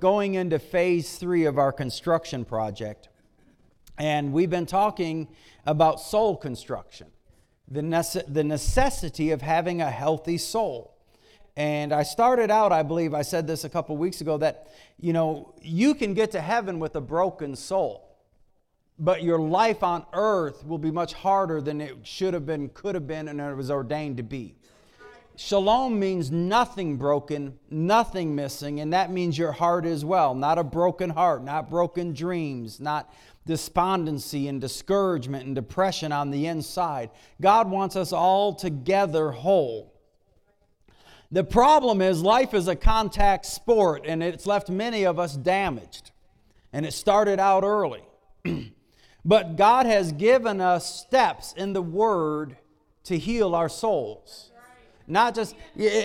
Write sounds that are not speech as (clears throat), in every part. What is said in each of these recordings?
going into phase three of our construction project. And we've been talking about soul construction, the, nece- the necessity of having a healthy soul. And I started out, I believe I said this a couple weeks ago, that, you know, you can get to heaven with a broken soul, but your life on earth will be much harder than it should have been, could have been, and it was ordained to be. Shalom means nothing broken, nothing missing, and that means your heart as well. Not a broken heart, not broken dreams, not despondency and discouragement and depression on the inside. God wants us all together whole. The problem is, life is a contact sport, and it's left many of us damaged. And it started out early. (clears throat) but God has given us steps in the Word to heal our souls. Not just,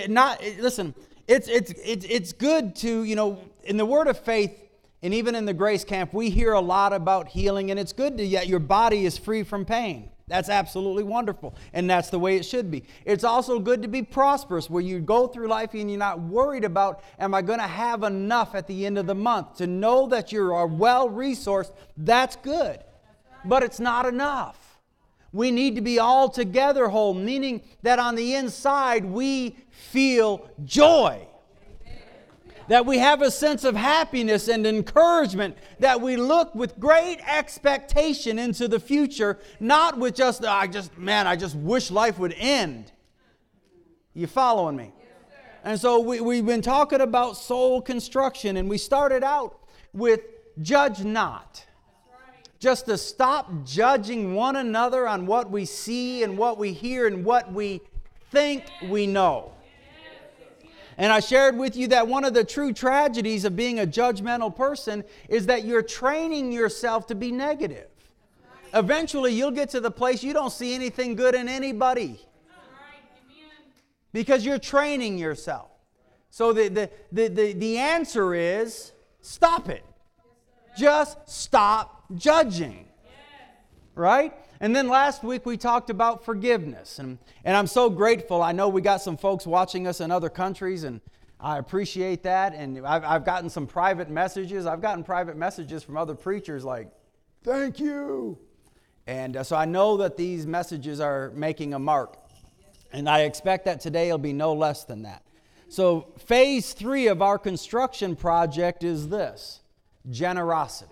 not, listen, it's, it's, it's, it's good to, you know, in the word of faith, and even in the grace camp, we hear a lot about healing, and it's good to yet your body is free from pain. That's absolutely wonderful, and that's the way it should be. It's also good to be prosperous, where you go through life and you're not worried about, am I going to have enough at the end of the month? To know that you're well resourced, that's good, but it's not enough. We need to be all together whole, meaning that on the inside we feel joy. That we have a sense of happiness and encouragement, that we look with great expectation into the future, not with just, oh, I just, man, I just wish life would end. You following me? and so we, we've been talking about soul construction, and we started out with judge not just to stop judging one another on what we see and what we hear and what we think we know. And I shared with you that one of the true tragedies of being a judgmental person is that you're training yourself to be negative. Eventually, you'll get to the place you don't see anything good in anybody because you're training yourself. So the, the, the, the, the answer is stop it. Just stop judging. Right? And then last week we talked about forgiveness. And, and I'm so grateful. I know we got some folks watching us in other countries, and I appreciate that. And I've, I've gotten some private messages. I've gotten private messages from other preachers like, thank you. And uh, so I know that these messages are making a mark. And I expect that today will be no less than that. So, phase three of our construction project is this generosity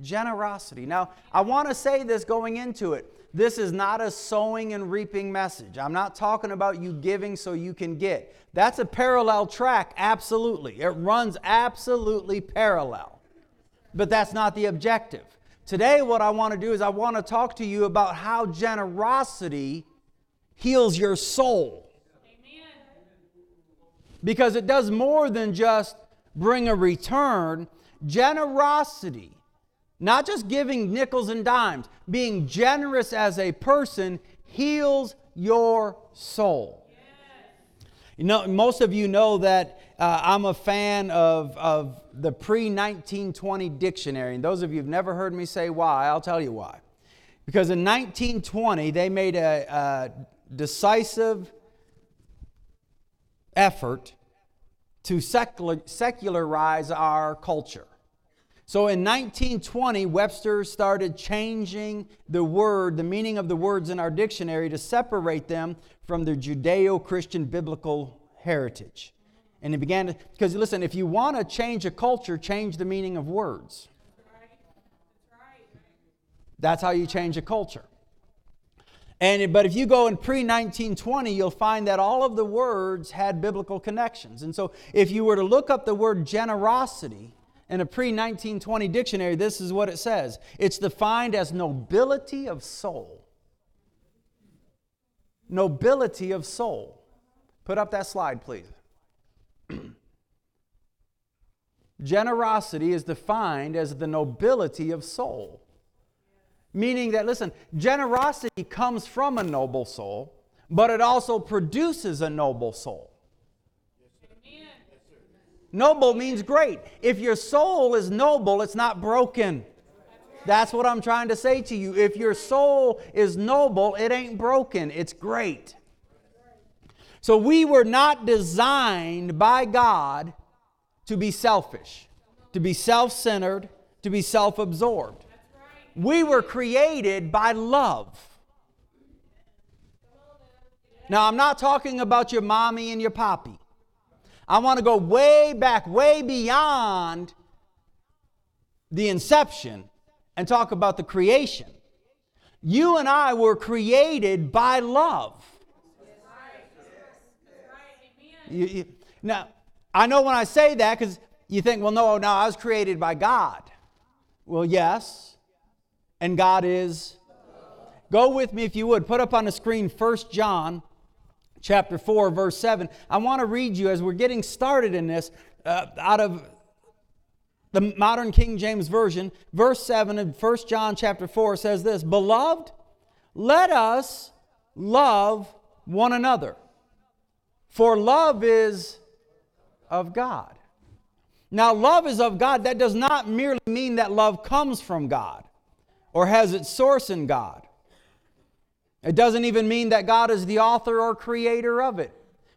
generosity. Now, I want to say this going into it. This is not a sowing and reaping message. I'm not talking about you giving so you can get. That's a parallel track, absolutely. It runs absolutely parallel. But that's not the objective. Today, what I want to do is I want to talk to you about how generosity heals your soul. Because it does more than just bring a return. Generosity not just giving nickels and dimes, being generous as a person heals your soul. You know, most of you know that uh, I'm a fan of, of the pre 1920 dictionary. And those of you who've never heard me say why, I'll tell you why. Because in 1920, they made a, a decisive effort to secular, secularize our culture. So in 1920, Webster started changing the word, the meaning of the words in our dictionary to separate them from their Judeo Christian biblical heritage. And he began to, because listen, if you want to change a culture, change the meaning of words. That's how you change a culture. And, but if you go in pre 1920, you'll find that all of the words had biblical connections. And so if you were to look up the word generosity, in a pre 1920 dictionary, this is what it says it's defined as nobility of soul. Nobility of soul. Put up that slide, please. (clears throat) Generosity is defined as the nobility of soul. Meaning that, listen, generosity comes from a noble soul, but it also produces a noble soul. Noble means great. If your soul is noble, it's not broken. That's what I'm trying to say to you. If your soul is noble, it ain't broken, it's great. So we were not designed by God to be selfish, to be self centered, to be self absorbed. We were created by love. Now, I'm not talking about your mommy and your poppy. I want to go way back, way beyond the inception and talk about the creation. You and I were created by love. You, you, now, I know when I say that because you think, well, no, no, I was created by God. Well, yes, and God is. Go with me if you would. Put up on the screen 1 John chapter 4, verse 7. I want to read you as we're getting started in this uh, out of the modern King James Version. Verse 7 of 1 John chapter 4 says this Beloved, let us love one another, for love is of God. Now, love is of God. That does not merely mean that love comes from God or has its source in God. It doesn't even mean that God is the author or creator of it.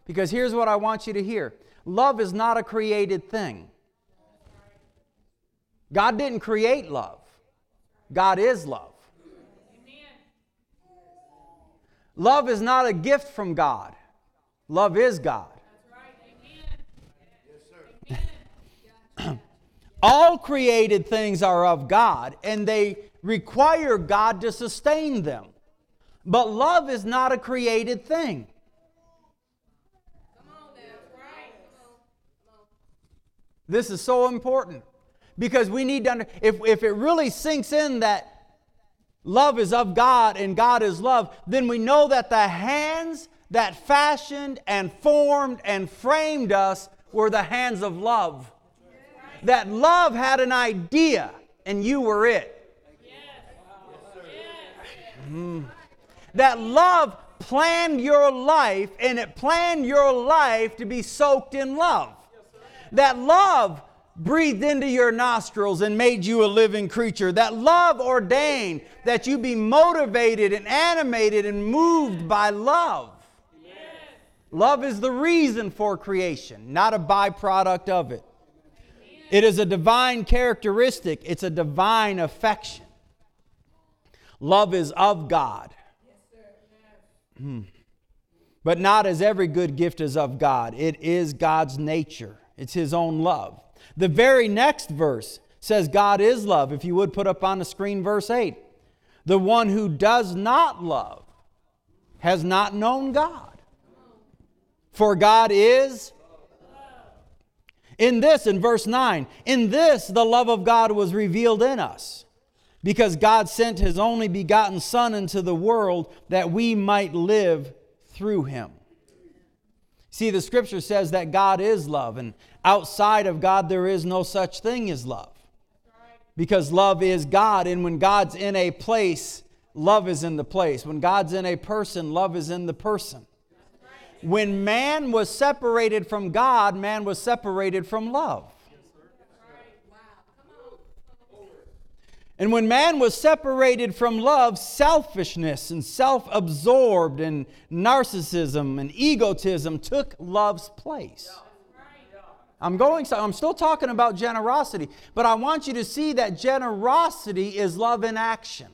Because here's what I want you to hear love is not a created thing. God didn't create love, God is love. Love is not a gift from God, love is God. (clears throat) All created things are of God and they require God to sustain them. But love is not a created thing. This is so important because we need to, under, if, if it really sinks in that love is of God and God is love, then we know that the hands that fashioned and formed and framed us were the hands of love. That love had an idea and you were it. Mm that love planned your life and it planned your life to be soaked in love. That love breathed into your nostrils and made you a living creature. That love ordained that you be motivated and animated and moved by love. Love is the reason for creation, not a byproduct of it. It is a divine characteristic, it's a divine affection. Love is of God. But not as every good gift is of God. It is God's nature, it's His own love. The very next verse says, God is love. If you would put up on the screen verse 8. The one who does not love has not known God. For God is. In this, in verse 9, in this the love of God was revealed in us because God sent his only begotten Son into the world that we might live through him. See, the scripture says that God is love, and outside of God, there is no such thing as love. Because love is God, and when God's in a place, love is in the place. When God's in a person, love is in the person. When man was separated from God, man was separated from love. And when man was separated from love, selfishness and self absorbed and narcissism and egotism took love's place. I'm going I'm still talking about generosity, but I want you to see that generosity is love in action.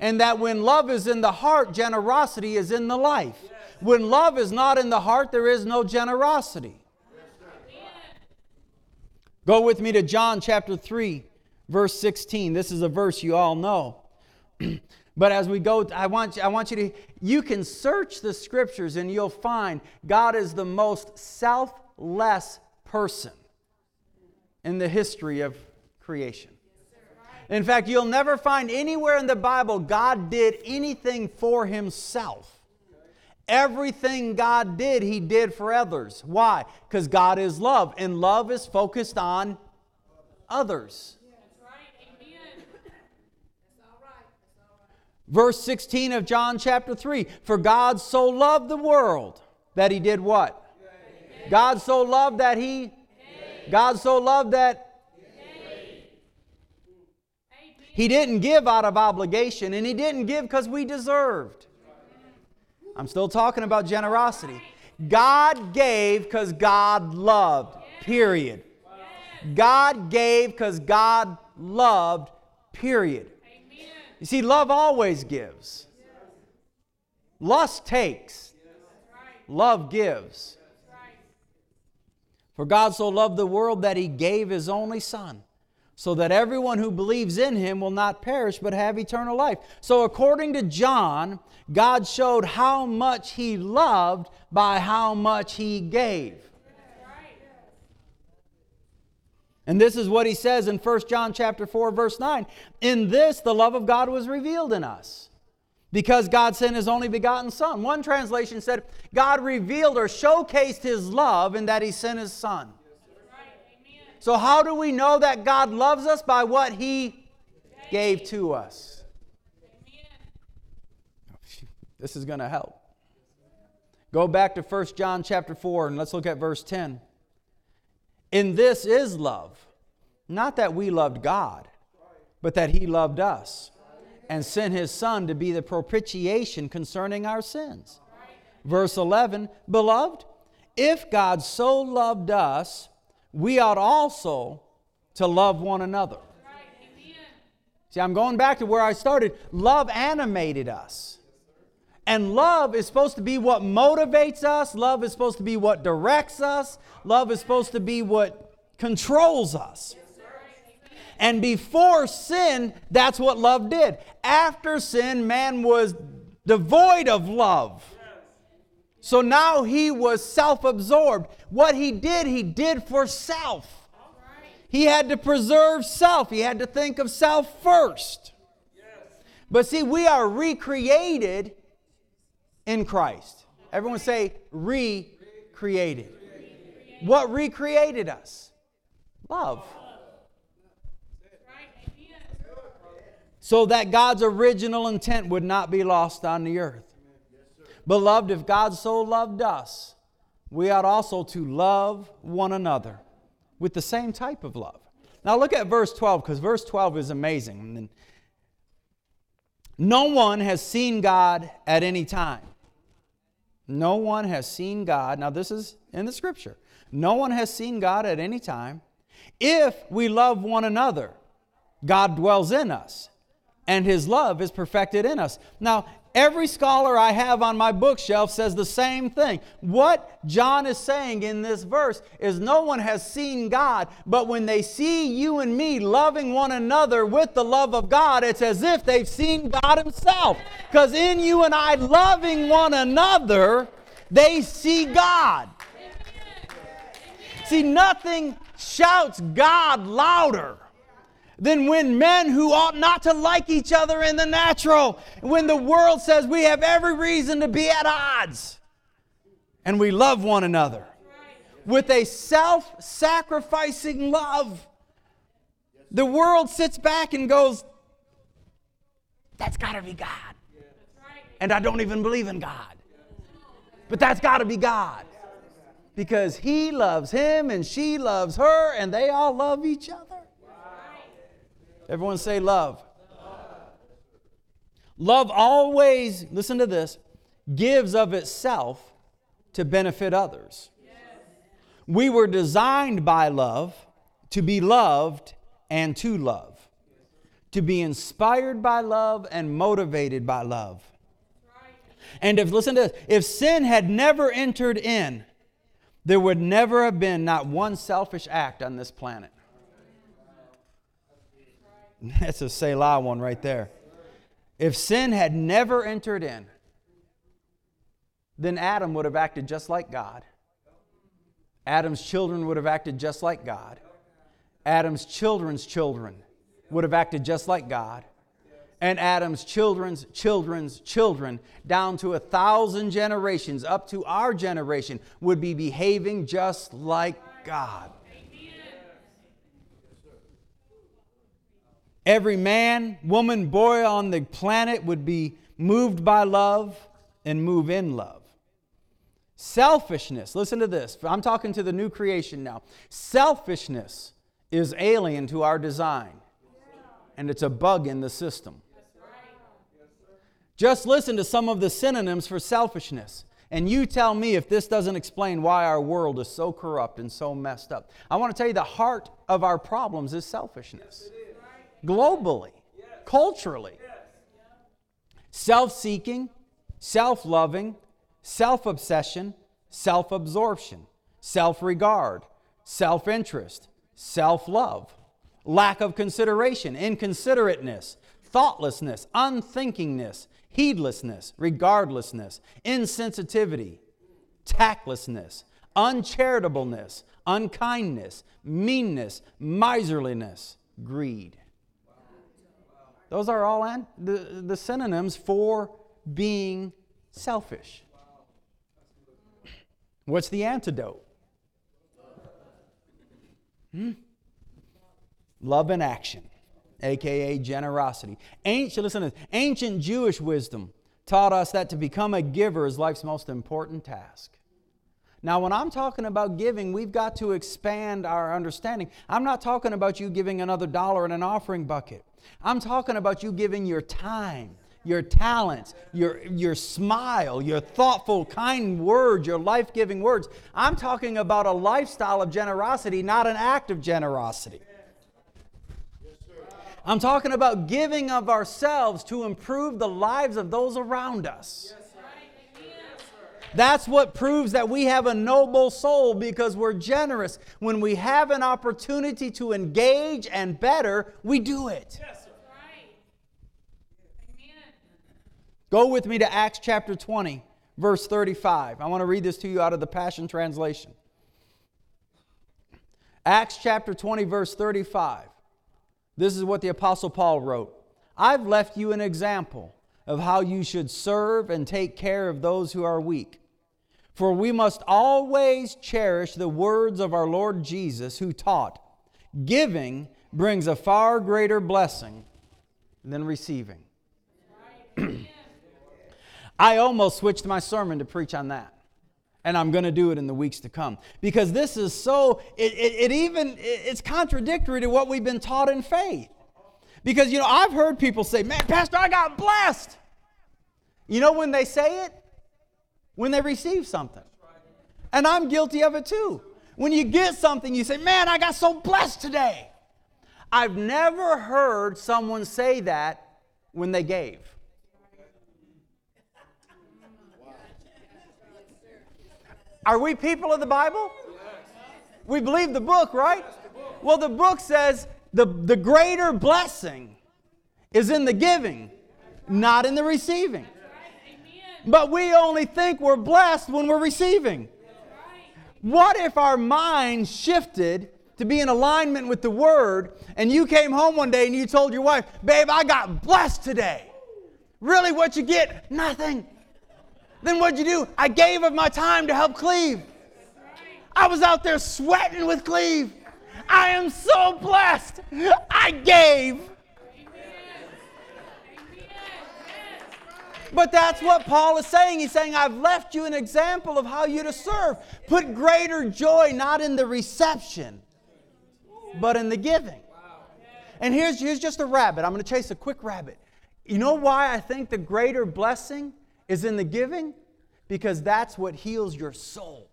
And that when love is in the heart, generosity is in the life. When love is not in the heart, there is no generosity. Go with me to John chapter 3 verse 16. This is a verse you all know. (clears throat) but as we go, I want, I want you to, you can search the scriptures and you'll find God is the most selfless person in the history of creation. In fact, you'll never find anywhere in the Bible God did anything for himself. Everything God did, he did for others. Why? Because God is love, and love is focused on others. Verse 16 of John chapter 3 For God so loved the world that he did what? God so loved that he. God so loved that. He didn't give out of obligation, and he didn't give because we deserved. I'm still talking about generosity. God gave because God loved, period. God gave because God loved, period. You see, love always gives. Lust takes, love gives. For God so loved the world that he gave his only Son, so that everyone who believes in him will not perish but have eternal life. So, according to John, God showed how much he loved by how much he gave. And this is what he says in 1 John chapter 4 verse 9. In this the love of God was revealed in us because God sent his only begotten son. One translation said God revealed or showcased his love in that he sent his son. So how do we know that God loves us by what he gave to us? This is going to help. Go back to 1 John chapter 4 and let's look at verse 10. In this is love, not that we loved God, but that He loved us and sent His Son to be the propitiation concerning our sins. Verse 11 Beloved, if God so loved us, we ought also to love one another. See, I'm going back to where I started. Love animated us. And love is supposed to be what motivates us. Love is supposed to be what directs us. Love is supposed to be what controls us. And before sin, that's what love did. After sin, man was devoid of love. So now he was self absorbed. What he did, he did for self. He had to preserve self, he had to think of self first. But see, we are recreated in Christ. Everyone say, recreated. What recreated us? Love. So that God's original intent would not be lost on the earth. Beloved, if God so loved us, we ought also to love one another with the same type of love. Now look at verse 12 because verse 12 is amazing. No one has seen God at any time. No one has seen God. Now, this is in the scripture. No one has seen God at any time. If we love one another, God dwells in us, and his love is perfected in us. Now, Every scholar I have on my bookshelf says the same thing. What John is saying in this verse is no one has seen God, but when they see you and me loving one another with the love of God, it's as if they've seen God Himself. Because in you and I loving one another, they see God. See, nothing shouts God louder than when men who ought not to like each other in the natural, when the world says we have every reason to be at odds, and we love one another with a self sacrificing love. The world sits back and goes, That's got to be God. And I don't even believe in God. But that's got to be God. Because he loves him and she loves her and they all love each other. Everyone say love. Love always, listen to this, gives of itself to benefit others. We were designed by love to be loved and to love, to be inspired by love and motivated by love. And if, listen to this, if sin had never entered in, there would never have been not one selfish act on this planet. (laughs) That's a Selah one right there. If sin had never entered in, then Adam would have acted just like God. Adam's children would have acted just like God. Adam's children's children would have acted just like God. And Adam's children's children's children, down to a thousand generations, up to our generation, would be behaving just like God. Every man, woman, boy on the planet would be moved by love and move in love. Selfishness, listen to this. I'm talking to the new creation now. Selfishness is alien to our design, and it's a bug in the system. Just listen to some of the synonyms for selfishness And you tell me if this doesn't explain why our world is so corrupt and so messed up. I want to tell you the heart of our problems is selfishness. Globally, culturally. Self seeking, self loving, self obsession, self absorption, self regard, self interest, self love, lack of consideration, inconsiderateness, thoughtlessness, unthinkingness, heedlessness, regardlessness, insensitivity, tactlessness, uncharitableness, unkindness, meanness, miserliness, greed. Those are all an, the, the synonyms for being selfish. What's the antidote? Hmm? Love in action, aka generosity. Ancient, listen to this, ancient Jewish wisdom taught us that to become a giver is life's most important task. Now, when I'm talking about giving, we've got to expand our understanding. I'm not talking about you giving another dollar in an offering bucket. I'm talking about you giving your time, your talents, your, your smile, your thoughtful, kind words, your life giving words. I'm talking about a lifestyle of generosity, not an act of generosity. I'm talking about giving of ourselves to improve the lives of those around us. That's what proves that we have a noble soul because we're generous. When we have an opportunity to engage and better, we do it. Yes. Go with me to Acts chapter 20, verse 35. I want to read this to you out of the Passion Translation. Acts chapter 20, verse 35. This is what the Apostle Paul wrote I've left you an example of how you should serve and take care of those who are weak. For we must always cherish the words of our Lord Jesus, who taught, Giving brings a far greater blessing than receiving. (clears throat) I almost switched my sermon to preach on that. And I'm going to do it in the weeks to come. Because this is so, it, it, it even, it's contradictory to what we've been taught in faith. Because, you know, I've heard people say, man, Pastor, I got blessed. You know when they say it? When they receive something. And I'm guilty of it too. When you get something, you say, man, I got so blessed today. I've never heard someone say that when they gave. Are we people of the Bible? We believe the book, right? Well, the book says the, the greater blessing is in the giving, not in the receiving. But we only think we're blessed when we're receiving. What if our mind shifted to be in alignment with the Word and you came home one day and you told your wife, Babe, I got blessed today? Really, what you get? Nothing. Then what'd you do? I gave of my time to help Cleve. I was out there sweating with Cleve. I am so blessed. I gave. But that's what Paul is saying. He's saying, I've left you an example of how you to serve. Put greater joy not in the reception, but in the giving. And here's, here's just a rabbit. I'm going to chase a quick rabbit. You know why I think the greater blessing is in the giving because that's what heals your soul.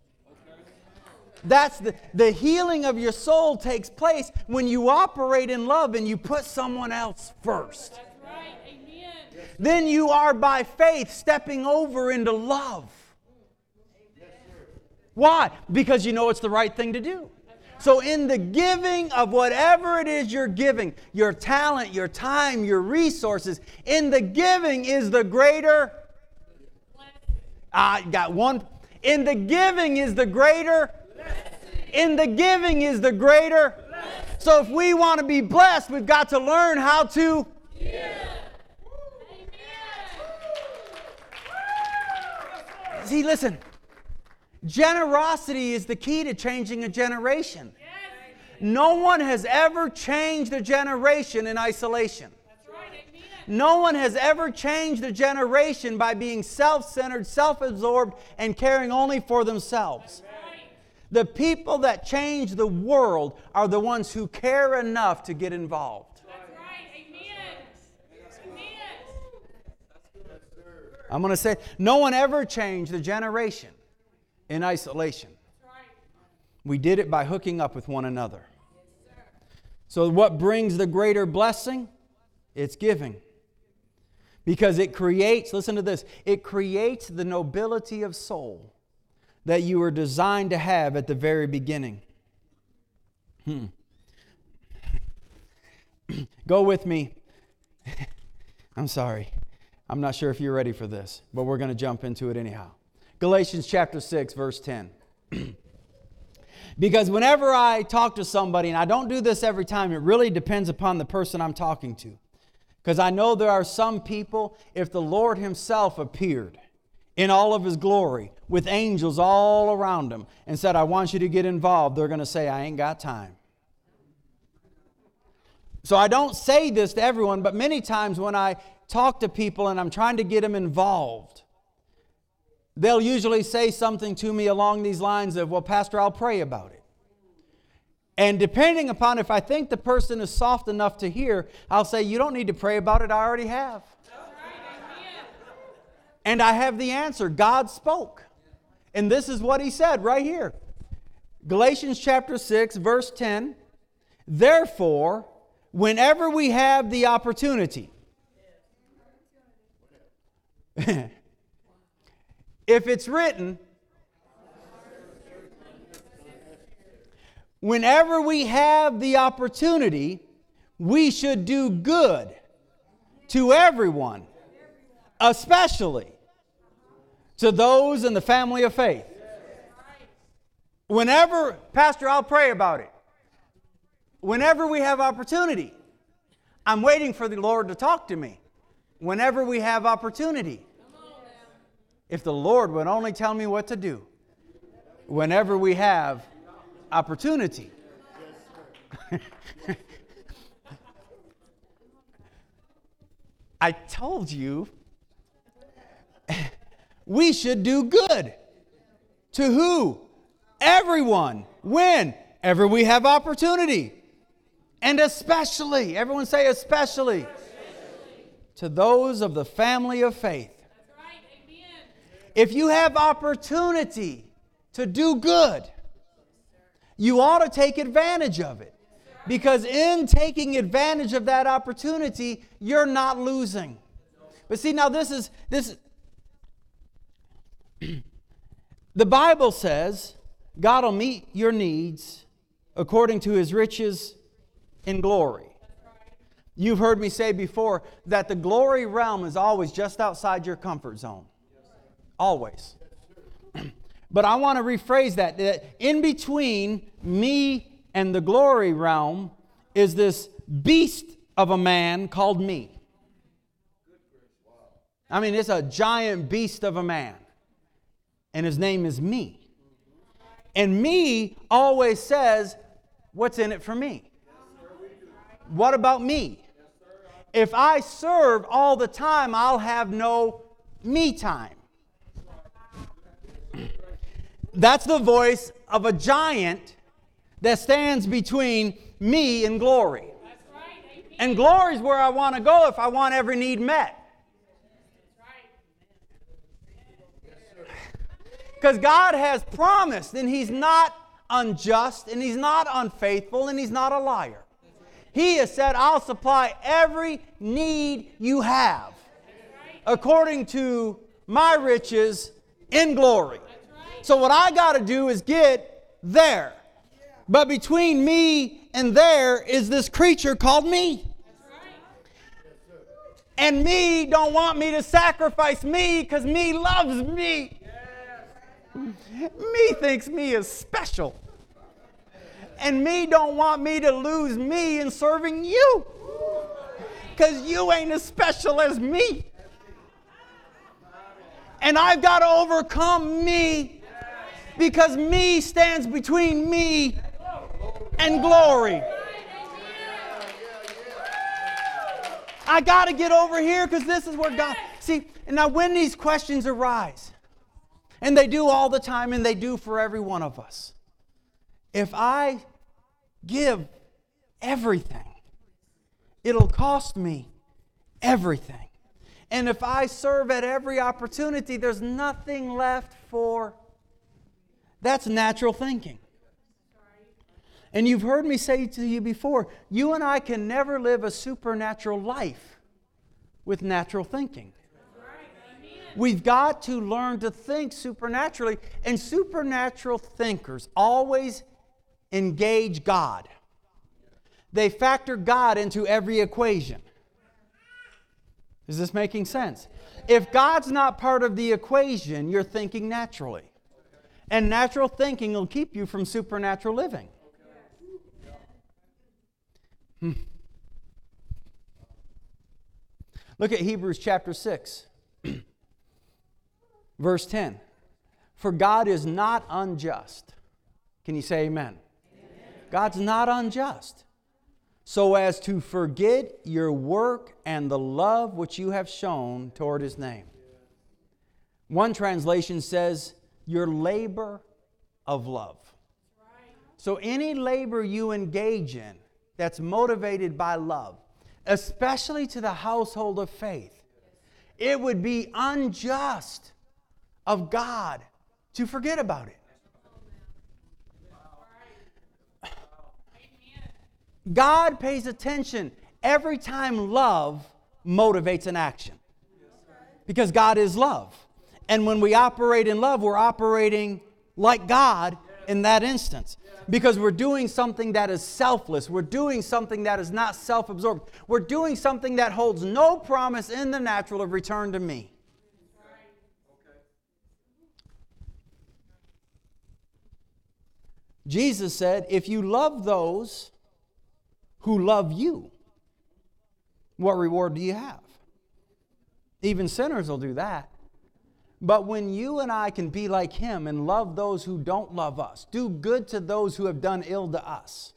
That's the, the healing of your soul takes place when you operate in love and you put someone else first. Then you are by faith stepping over into love. Why? Because you know it's the right thing to do. So, in the giving of whatever it is you're giving, your talent, your time, your resources, in the giving is the greater I got one. In the giving is the greater. In the giving is the greater. So if we want to be blessed, we've got to learn how to. See, listen. Generosity is the key to changing a generation. No one has ever changed a generation in isolation. No one has ever changed a generation by being self centered, self absorbed, and caring only for themselves. The people that change the world are the ones who care enough to get involved. I'm going to say, no one ever changed a generation in isolation. We did it by hooking up with one another. So, what brings the greater blessing? It's giving. Because it creates, listen to this, it creates the nobility of soul that you were designed to have at the very beginning. Hmm. (clears throat) Go with me. (laughs) I'm sorry. I'm not sure if you're ready for this, but we're going to jump into it anyhow. Galatians chapter 6, verse 10. (clears throat) because whenever I talk to somebody, and I don't do this every time, it really depends upon the person I'm talking to. Because I know there are some people, if the Lord Himself appeared in all of His glory with angels all around Him and said, I want you to get involved, they're going to say, I ain't got time. So I don't say this to everyone, but many times when I talk to people and I'm trying to get them involved, they'll usually say something to me along these lines of, Well, Pastor, I'll pray about it. And depending upon if I think the person is soft enough to hear, I'll say, You don't need to pray about it, I already have. And I have the answer. God spoke. And this is what he said right here Galatians chapter 6, verse 10. Therefore, whenever we have the opportunity, (laughs) if it's written, whenever we have the opportunity, we should do good to everyone, especially to those in the family of faith. Whenever, Pastor, I'll pray about it. Whenever we have opportunity, I'm waiting for the Lord to talk to me. Whenever we have opportunity. If the Lord would only tell me what to do whenever we have opportunity. (laughs) I told you (laughs) we should do good. To who? Everyone. When? Ever we have opportunity. And especially, everyone say especially, especially. to those of the family of faith. If you have opportunity to do good, you ought to take advantage of it. Because in taking advantage of that opportunity, you're not losing. But see, now this is this (clears throat) the Bible says God will meet your needs according to his riches in glory. You've heard me say before that the glory realm is always just outside your comfort zone. Always. (clears throat) But I want to rephrase that, that in between me and the glory realm is this beast of a man called me. I mean, it's a giant beast of a man. And his name is me. And me always says, What's in it for me? What about me? If I serve all the time, I'll have no me time. That's the voice of a giant that stands between me and glory. And glory is where I want to go if I want every need met. Because God has promised, and He's not unjust, and He's not unfaithful, and He's not a liar. He has said, I'll supply every need you have according to my riches in glory. So, what I got to do is get there. But between me and there is this creature called me. And me don't want me to sacrifice me because me loves me. Me thinks me is special. And me don't want me to lose me in serving you. Because you ain't as special as me. And I've got to overcome me because me stands between me and glory. I got to get over here because this is where God. See, now when these questions arise, and they do all the time, and they do for every one of us. If I give everything, it'll cost me everything. And if I serve at every opportunity, there's nothing left for. That's natural thinking. And you've heard me say to you before you and I can never live a supernatural life with natural thinking. We've got to learn to think supernaturally, and supernatural thinkers always engage God. They factor God into every equation. Is this making sense? If God's not part of the equation, you're thinking naturally. And natural thinking will keep you from supernatural living. Hmm. Look at Hebrews chapter 6, (clears throat) verse 10. For God is not unjust. Can you say amen? amen? God's not unjust. So as to forget your work and the love which you have shown toward his name. One translation says, your labor of love. So any labor you engage in, that's motivated by love, especially to the household of faith. It would be unjust of God to forget about it. God pays attention every time love motivates an action. Because God is love. And when we operate in love, we're operating like God in that instance because we're doing something that is selfless. We're doing something that is not self absorbed. We're doing something that holds no promise in the natural of return to me. Jesus said, If you love those who love you, what reward do you have? Even sinners will do that. But when you and I can be like him and love those who don't love us, do good to those who have done ill to us,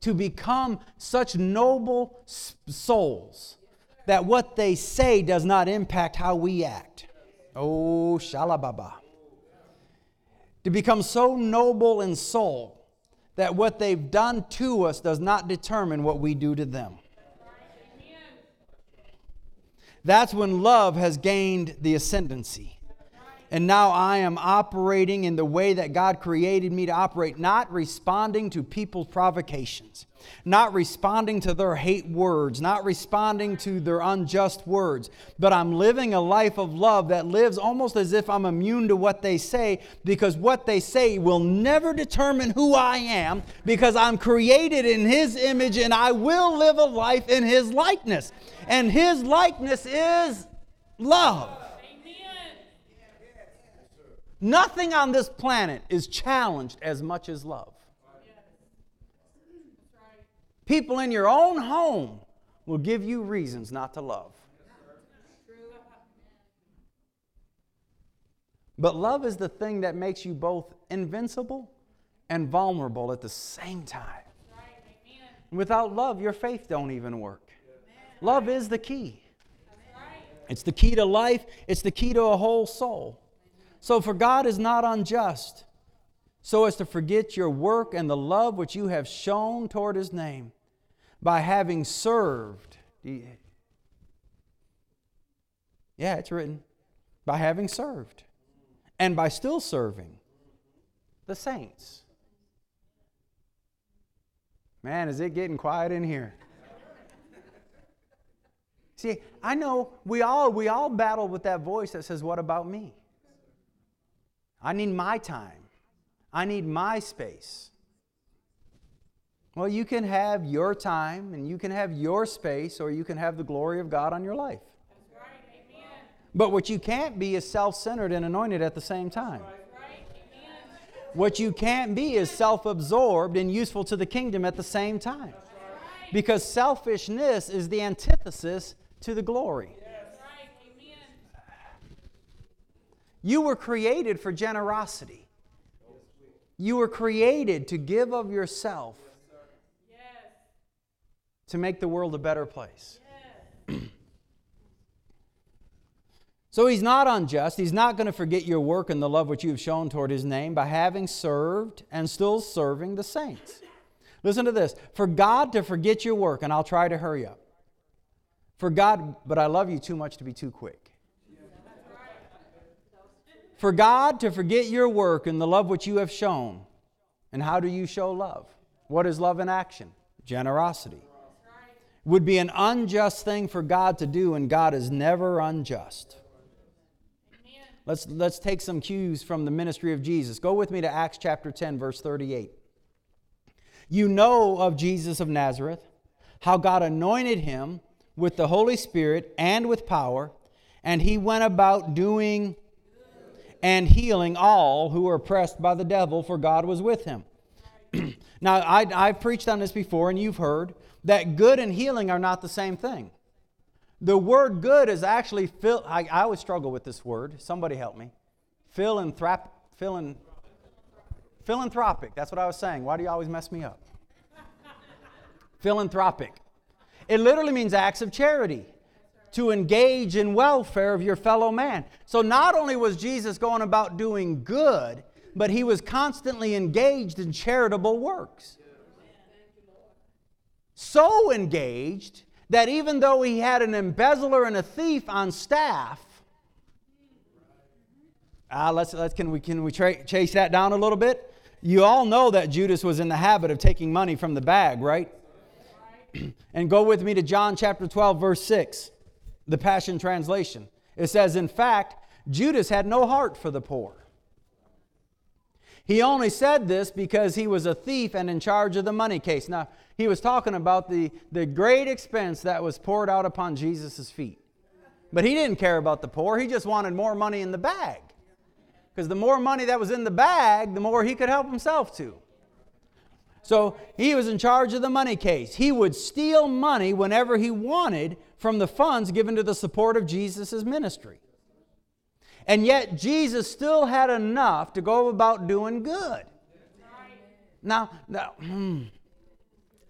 to become such noble souls that what they say does not impact how we act. Oh, shalababa. To become so noble in soul that what they've done to us does not determine what we do to them. That's when love has gained the ascendancy. And now I am operating in the way that God created me to operate, not responding to people's provocations, not responding to their hate words, not responding to their unjust words, but I'm living a life of love that lives almost as if I'm immune to what they say because what they say will never determine who I am because I'm created in His image and I will live a life in His likeness and his likeness is love. Nothing on this planet is challenged as much as love. People in your own home will give you reasons not to love. But love is the thing that makes you both invincible and vulnerable at the same time. Without love, your faith don't even work. Love is the key. It's the key to life, it's the key to a whole soul. So, for God is not unjust so as to forget your work and the love which you have shown toward his name by having served. Yeah, it's written. By having served and by still serving the saints. Man, is it getting quiet in here? See, I know we all we all battle with that voice that says, "What about me?" I need my time. I need my space. Well, you can have your time and you can have your space or you can have the glory of God on your life. But what you can't be is self-centered and anointed at the same time. What you can't be is self-absorbed and useful to the kingdom at the same time. Because selfishness is the antithesis to the glory. You were created for generosity. You were created to give of yourself yes, to make the world a better place. so he's not unjust. He's not going to forget your work and the love which you have shown toward his name by having served and still serving the saints. Listen to this. For God to forget your work, and I'll try to hurry up. For God, but I love you too much to be too quick. For God to forget your work and the love which you have shown. And how do you show love? What is love in action? Generosity. Would be an unjust thing for God to do, and God is never unjust. Let's, let's take some cues from the ministry of Jesus. Go with me to Acts chapter 10, verse 38. You know of Jesus of Nazareth, how God anointed him with the Holy Spirit and with power, and he went about doing and healing all who were oppressed by the devil, for God was with him. (clears throat) now, I, I've preached on this before, and you've heard that good and healing are not the same thing. The word good is actually, phil, I, I always struggle with this word. Somebody help me. Philanthrop, philan, philanthropic. That's what I was saying. Why do you always mess me up? philanthropic. It literally means acts of charity to engage in welfare of your fellow man. So not only was Jesus going about doing good, but he was constantly engaged in charitable works. So engaged that even though he had an embezzler and a thief on staff, uh, let's, let's, can we, can we tra- chase that down a little bit? You all know that Judas was in the habit of taking money from the bag, right? (clears throat) and go with me to John chapter 12, verse 6, the Passion Translation. It says, In fact, Judas had no heart for the poor. He only said this because he was a thief and in charge of the money case. Now, he was talking about the, the great expense that was poured out upon Jesus' feet. But he didn't care about the poor, he just wanted more money in the bag. Because the more money that was in the bag, the more he could help himself to. So he was in charge of the money case. He would steal money whenever he wanted from the funds given to the support of Jesus' ministry. And yet, Jesus still had enough to go about doing good. Now, now hmm,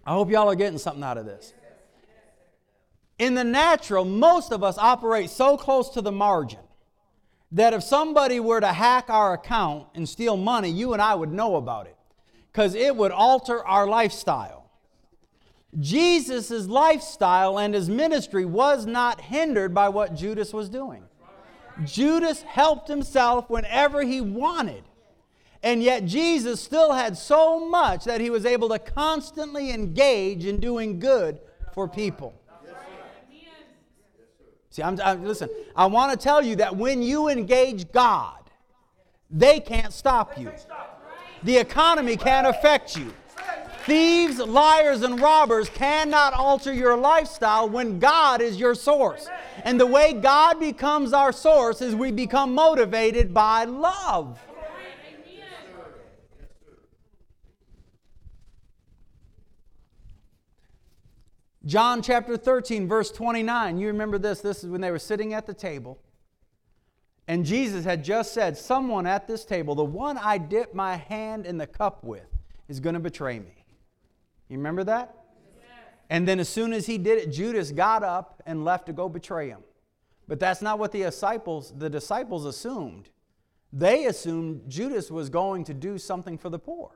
I hope y'all are getting something out of this. In the natural, most of us operate so close to the margin that if somebody were to hack our account and steal money, you and I would know about it because it would alter our lifestyle. Jesus' lifestyle and his ministry was not hindered by what Judas was doing. Judas helped himself whenever he wanted. And yet, Jesus still had so much that he was able to constantly engage in doing good for people. See, I'm, I'm, listen, I want to tell you that when you engage God, they can't stop you. The economy can't affect you. Thieves, liars, and robbers cannot alter your lifestyle when God is your source. And the way God becomes our source is we become motivated by love. John chapter 13, verse 29. You remember this? This is when they were sitting at the table. And Jesus had just said, Someone at this table, the one I dip my hand in the cup with, is going to betray me. You remember that? And then as soon as he did it, Judas got up and left to go betray him. But that's not what the disciples, the disciples assumed. They assumed Judas was going to do something for the poor.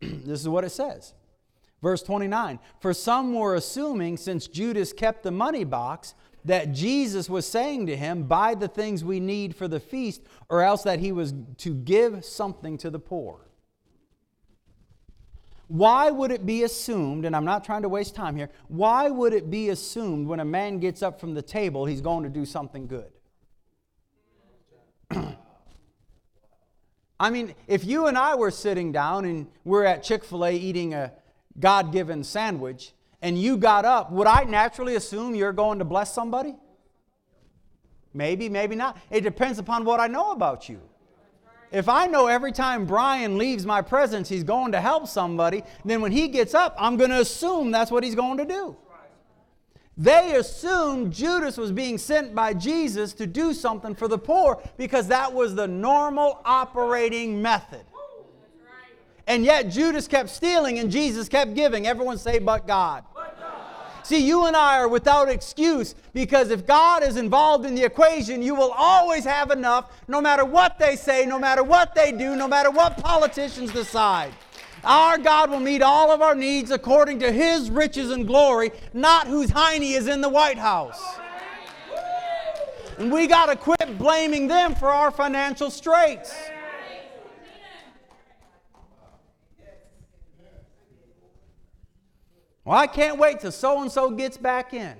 (clears throat) this is what it says. Verse 29 For some were assuming, since Judas kept the money box, that Jesus was saying to him, Buy the things we need for the feast, or else that he was to give something to the poor. Why would it be assumed, and I'm not trying to waste time here, why would it be assumed when a man gets up from the table he's going to do something good? (clears throat) I mean, if you and I were sitting down and we're at Chick fil A eating a God given sandwich, and you got up, would I naturally assume you're going to bless somebody? Maybe, maybe not. It depends upon what I know about you. If I know every time Brian leaves my presence, he's going to help somebody, then when he gets up, I'm going to assume that's what he's going to do. They assumed Judas was being sent by Jesus to do something for the poor because that was the normal operating method. And yet Judas kept stealing and Jesus kept giving. Everyone say, but God. See, you and I are without excuse because if God is involved in the equation, you will always have enough no matter what they say, no matter what they do, no matter what politicians decide. Our God will meet all of our needs according to His riches and glory, not whose hiney is in the White House. And we got to quit blaming them for our financial straits. Well, I can't wait till so and so gets back in.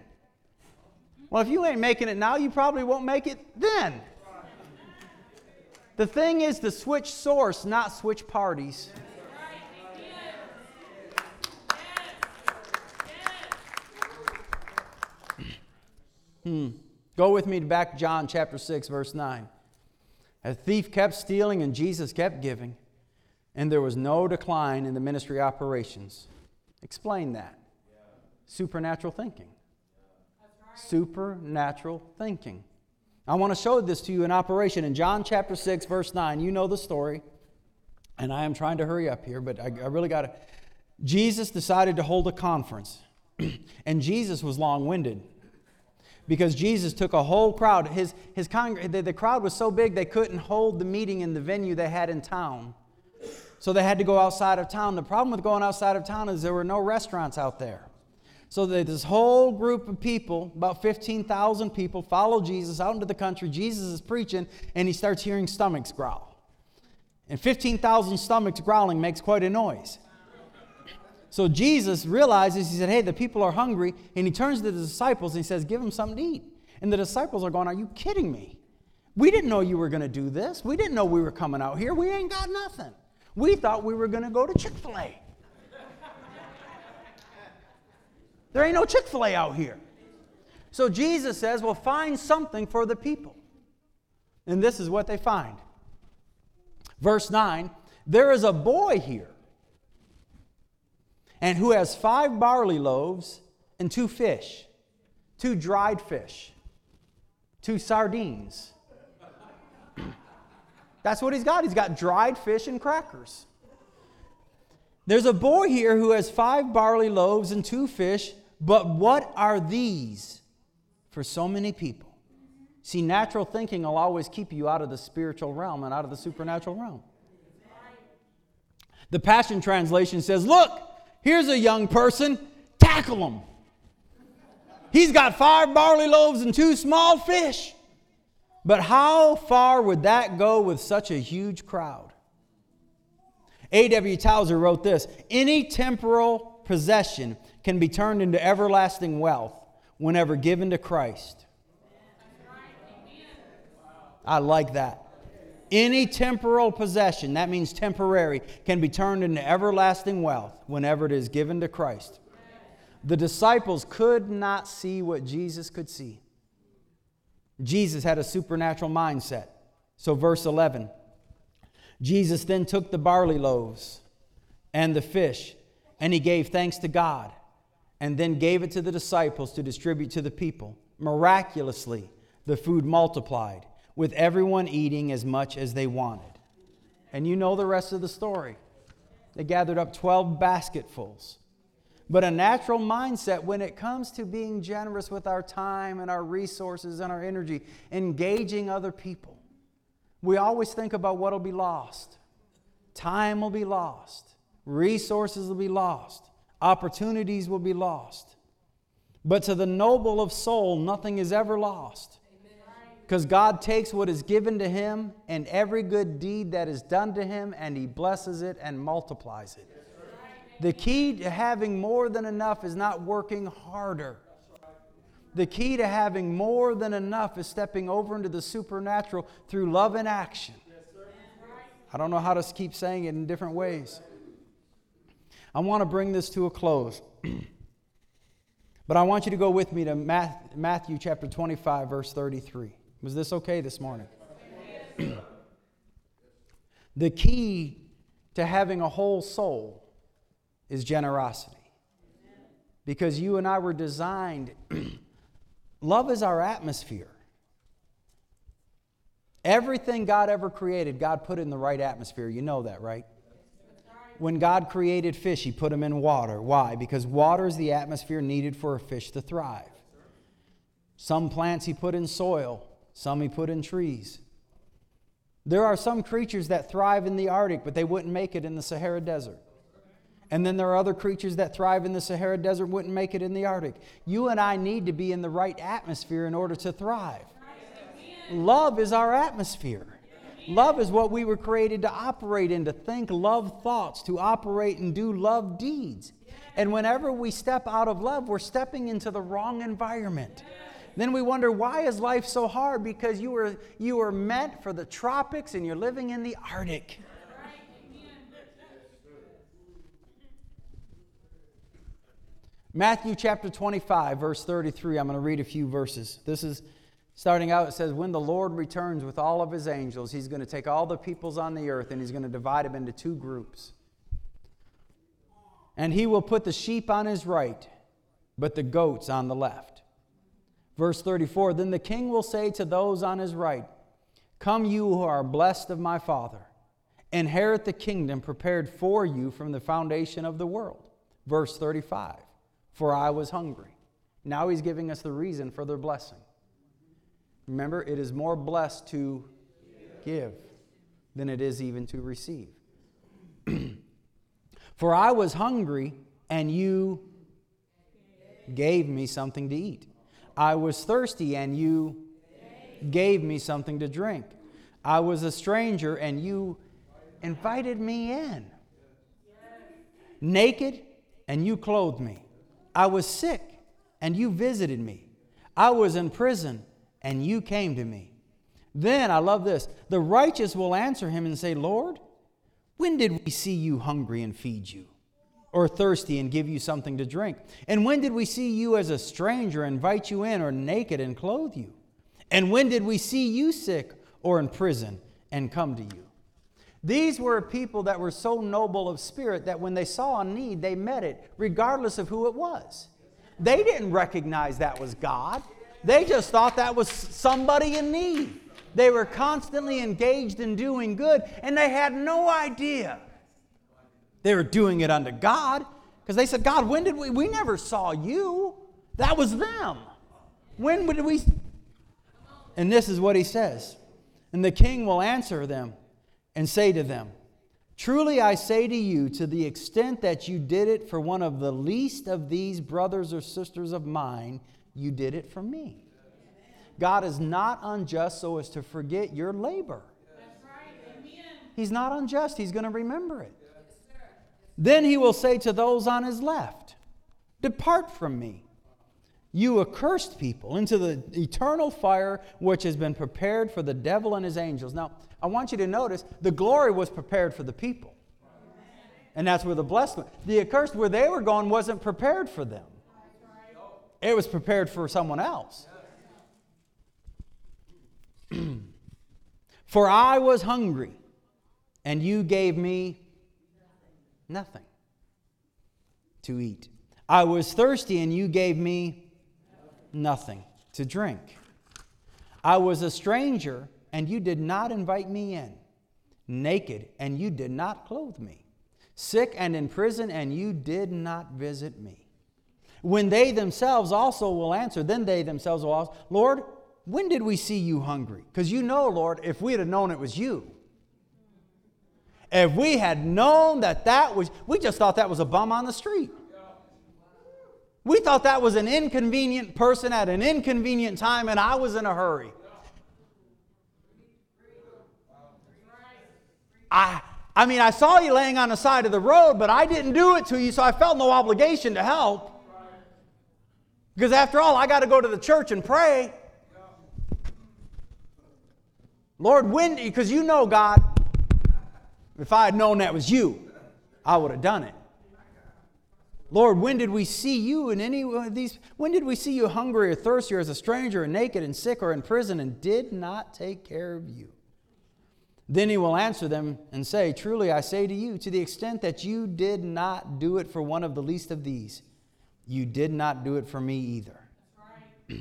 Well, if you ain't making it now, you probably won't make it then. The thing is to switch source, not switch parties. Hmm. Go with me to back John chapter 6, verse 9. A thief kept stealing and Jesus kept giving, and there was no decline in the ministry operations. Explain that. Supernatural thinking. Supernatural thinking. I want to show this to you in operation in John chapter 6, verse 9. You know the story, and I am trying to hurry up here, but I, I really got to. Jesus decided to hold a conference, (clears throat) and Jesus was long winded because Jesus took a whole crowd. His, his congr- the, the crowd was so big they couldn't hold the meeting in the venue they had in town. So they had to go outside of town. The problem with going outside of town is there were no restaurants out there. So this whole group of people, about 15,000 people, follow Jesus out into the country. Jesus is preaching, and he starts hearing stomachs growl. And 15,000 stomachs growling makes quite a noise. So Jesus realizes, he said, Hey, the people are hungry. And he turns to the disciples and he says, Give them something to eat. And the disciples are going, Are you kidding me? We didn't know you were going to do this. We didn't know we were coming out here. We ain't got nothing. We thought we were going to go to Chick fil A. There ain't no Chick fil A out here. So Jesus says, Well, find something for the people. And this is what they find. Verse 9 There is a boy here, and who has five barley loaves and two fish, two dried fish, two sardines. That's what he's got. He's got dried fish and crackers. There's a boy here who has five barley loaves and two fish, but what are these for so many people? See, natural thinking will always keep you out of the spiritual realm and out of the supernatural realm. The Passion Translation says, Look, here's a young person, tackle him. He's got five barley loaves and two small fish. But how far would that go with such a huge crowd? A.W. Tozer wrote this Any temporal possession can be turned into everlasting wealth whenever given to Christ. I like that. Any temporal possession, that means temporary, can be turned into everlasting wealth whenever it is given to Christ. The disciples could not see what Jesus could see. Jesus had a supernatural mindset. So, verse 11 Jesus then took the barley loaves and the fish, and he gave thanks to God and then gave it to the disciples to distribute to the people. Miraculously, the food multiplied, with everyone eating as much as they wanted. And you know the rest of the story. They gathered up 12 basketfuls. But a natural mindset when it comes to being generous with our time and our resources and our energy, engaging other people, we always think about what will be lost. Time will be lost, resources will be lost opportunities will be lost. But to the noble of soul, nothing is ever lost. Because God takes what is given to him and every good deed that is done to him and he blesses it and multiplies it. The key to having more than enough is not working harder. The key to having more than enough is stepping over into the supernatural through love and action. I don't know how to keep saying it in different ways. I want to bring this to a close. (clears throat) but I want you to go with me to Matthew chapter 25, verse 33. Was this okay this morning? (clears throat) the key to having a whole soul is generosity. Because you and I were designed, (clears throat) love is our atmosphere. Everything God ever created, God put in the right atmosphere. You know that, right? when God created fish, He put them in water. Why? Because water is the atmosphere needed for a fish to thrive. Some plants He put in soil, some He put in trees. There are some creatures that thrive in the Arctic, but they wouldn't make it in the Sahara Desert. And then there are other creatures that thrive in the Sahara Desert, wouldn't make it in the Arctic. You and I need to be in the right atmosphere in order to thrive. Love is our atmosphere. Love is what we were created to operate in, to think love thoughts, to operate and do love deeds. And whenever we step out of love, we're stepping into the wrong environment. Then we wonder why is life so hard? Because you were you were meant for the tropics and you're living in the Arctic. Matthew chapter 25, verse 33. I'm going to read a few verses. This is starting out, it says, When the Lord returns with all of his angels, he's going to take all the peoples on the earth and he's going to divide them into two groups. And he will put the sheep on his right, but the goats on the left. Verse 34 Then the king will say to those on his right, Come, you who are blessed of my Father, inherit the kingdom prepared for you from the foundation of the world. Verse 35 for I was hungry. Now he's giving us the reason for their blessing. Remember, it is more blessed to give than it is even to receive. (clears throat) for I was hungry, and you gave me something to eat. I was thirsty, and you gave me something to drink. I was a stranger, and you invited me in. Naked, and you clothed me. I was sick, and you visited me. I was in prison, and you came to me. Then, I love this the righteous will answer him and say, Lord, when did we see you hungry and feed you? Or thirsty and give you something to drink? And when did we see you as a stranger, invite you in, or naked and clothe you? And when did we see you sick or in prison and come to you? These were people that were so noble of spirit that when they saw a need, they met it, regardless of who it was. They didn't recognize that was God, they just thought that was somebody in need. They were constantly engaged in doing good, and they had no idea they were doing it unto God because they said, God, when did we? We never saw you. That was them. When did we? And this is what he says. And the king will answer them and say to them, Truly I say to you, to the extent that you did it for one of the least of these brothers or sisters of mine, you did it for me. God is not unjust so as to forget your labor. He's not unjust, He's going to remember it. Then He will say to those on His left, Depart from me, you accursed people, into the eternal fire which has been prepared for the devil and his angels. Now, I want you to notice the glory was prepared for the people. And that's where the blessed. The accursed, where they were going, wasn't prepared for them, it was prepared for someone else. (clears throat) for I was hungry, and you gave me nothing to eat. I was thirsty, and you gave me nothing to drink. I was a stranger and you did not invite me in, naked, and you did not clothe me, sick and in prison, and you did not visit me. When they themselves also will answer, then they themselves will ask, Lord, when did we see you hungry? Because you know, Lord, if we had known it was you, if we had known that that was, we just thought that was a bum on the street. We thought that was an inconvenient person at an inconvenient time, and I was in a hurry. I, I mean, I saw you laying on the side of the road, but I didn't do it to you, so I felt no obligation to help. Because after all, I got to go to the church and pray. Lord, when, because you know, God, if I had known that was you, I would have done it. Lord, when did we see you in any of these? When did we see you hungry or thirsty or as a stranger or naked and sick or in prison and did not take care of you? Then he will answer them and say, Truly I say to you, to the extent that you did not do it for one of the least of these, you did not do it for me either. (clears throat)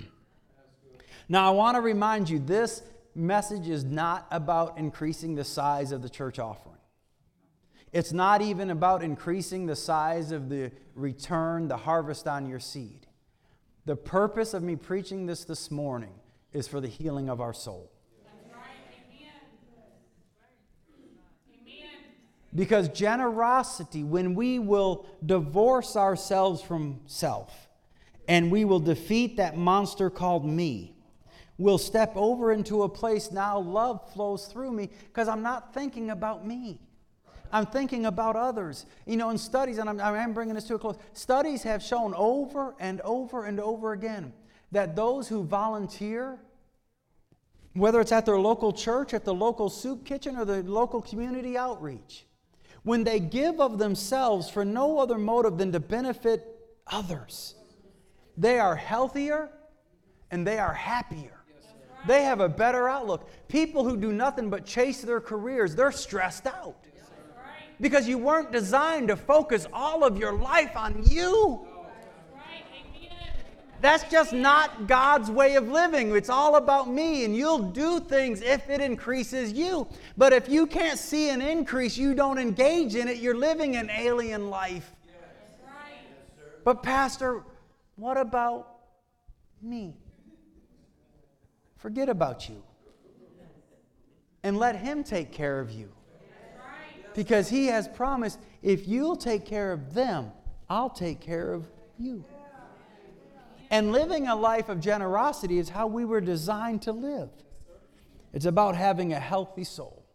now I want to remind you this message is not about increasing the size of the church offering. It's not even about increasing the size of the return, the harvest on your seed. The purpose of me preaching this this morning is for the healing of our soul. Because generosity, when we will divorce ourselves from self and we will defeat that monster called me, we'll step over into a place now love flows through me because I'm not thinking about me. I'm thinking about others. You know, in studies, and I'm, I'm bringing this to a close, studies have shown over and over and over again that those who volunteer, whether it's at their local church, at the local soup kitchen, or the local community outreach, when they give of themselves for no other motive than to benefit others. They are healthier and they are happier. They have a better outlook. People who do nothing but chase their careers, they're stressed out. Because you weren't designed to focus all of your life on you. That's just not God's way of living. It's all about me, and you'll do things if it increases you. But if you can't see an increase, you don't engage in it, you're living an alien life. But, Pastor, what about me? Forget about you. And let Him take care of you. Because He has promised if you'll take care of them, I'll take care of you. And living a life of generosity is how we were designed to live. It's about having a healthy soul.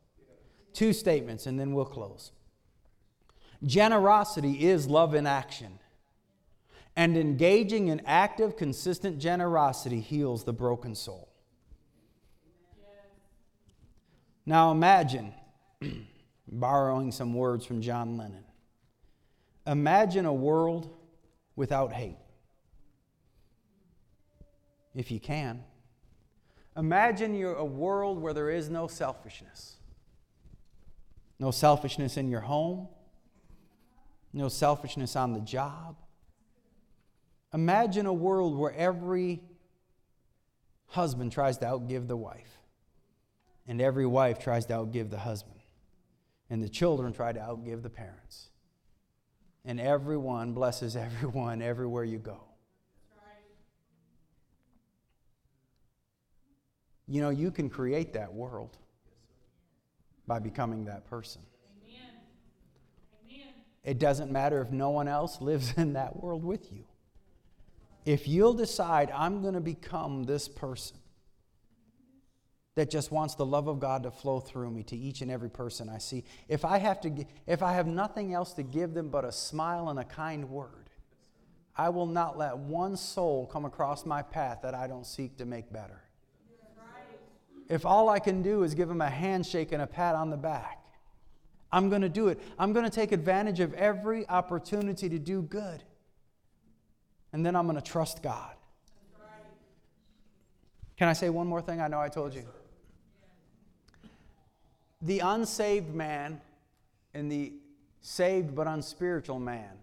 Two statements, and then we'll close. Generosity is love in action. And engaging in active, consistent generosity heals the broken soul. Now imagine, (clears throat) borrowing some words from John Lennon, imagine a world without hate if you can. Imagine you're a world where there is no selfishness. No selfishness in your home, no selfishness on the job. Imagine a world where every husband tries to outgive the wife, and every wife tries to outgive the husband, and the children try to outgive the parents. And everyone blesses (laughs) everyone everywhere you go. You know, you can create that world by becoming that person. It doesn't matter if no one else (laughs) lives in that world with you. If you'll decide, I'm going to become this person that just wants the love of God to flow through me to each and every person I see, if I have to if I have nothing else to give them but a smile and a kind word, I will not let one soul come across my path that I don't seek to make better if all I can do is give them a handshake and a pat on the back. I'm going to do it. I'm going to take advantage of every opportunity to do good. And then I'm going to trust God. Can I say one more thing? I know I told you. The unsaved man and the saved but unspiritual man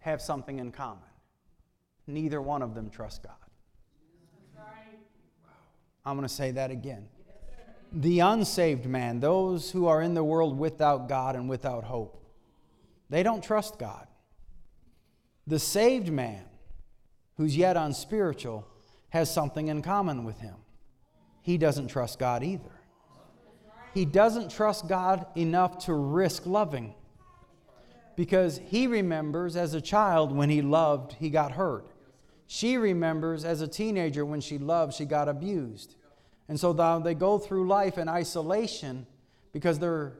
have something in common. Neither one of them trust God. I'm going to say that again. The unsaved man, those who are in the world without God and without hope, they don't trust God. The saved man, who's yet unspiritual, has something in common with him. He doesn't trust God either. He doesn't trust God enough to risk loving because he remembers as a child when he loved, he got hurt. She remembers as a teenager when she loved, she got abused. And so they go through life in isolation because they're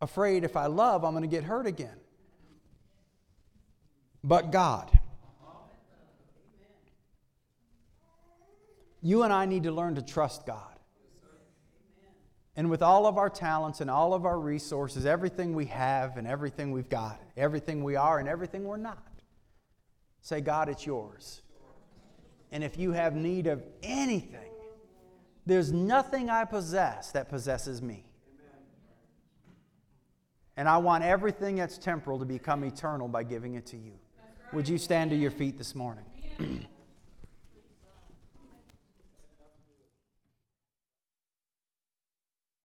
afraid if I love, I'm going to get hurt again. But God. You and I need to learn to trust God. And with all of our talents and all of our resources, everything we have and everything we've got, everything we are and everything we're not, Say, God, it's yours. And if you have need of anything, there's nothing I possess that possesses me. And I want everything that's temporal to become eternal by giving it to you. Would you stand to your feet this morning? (clears throat)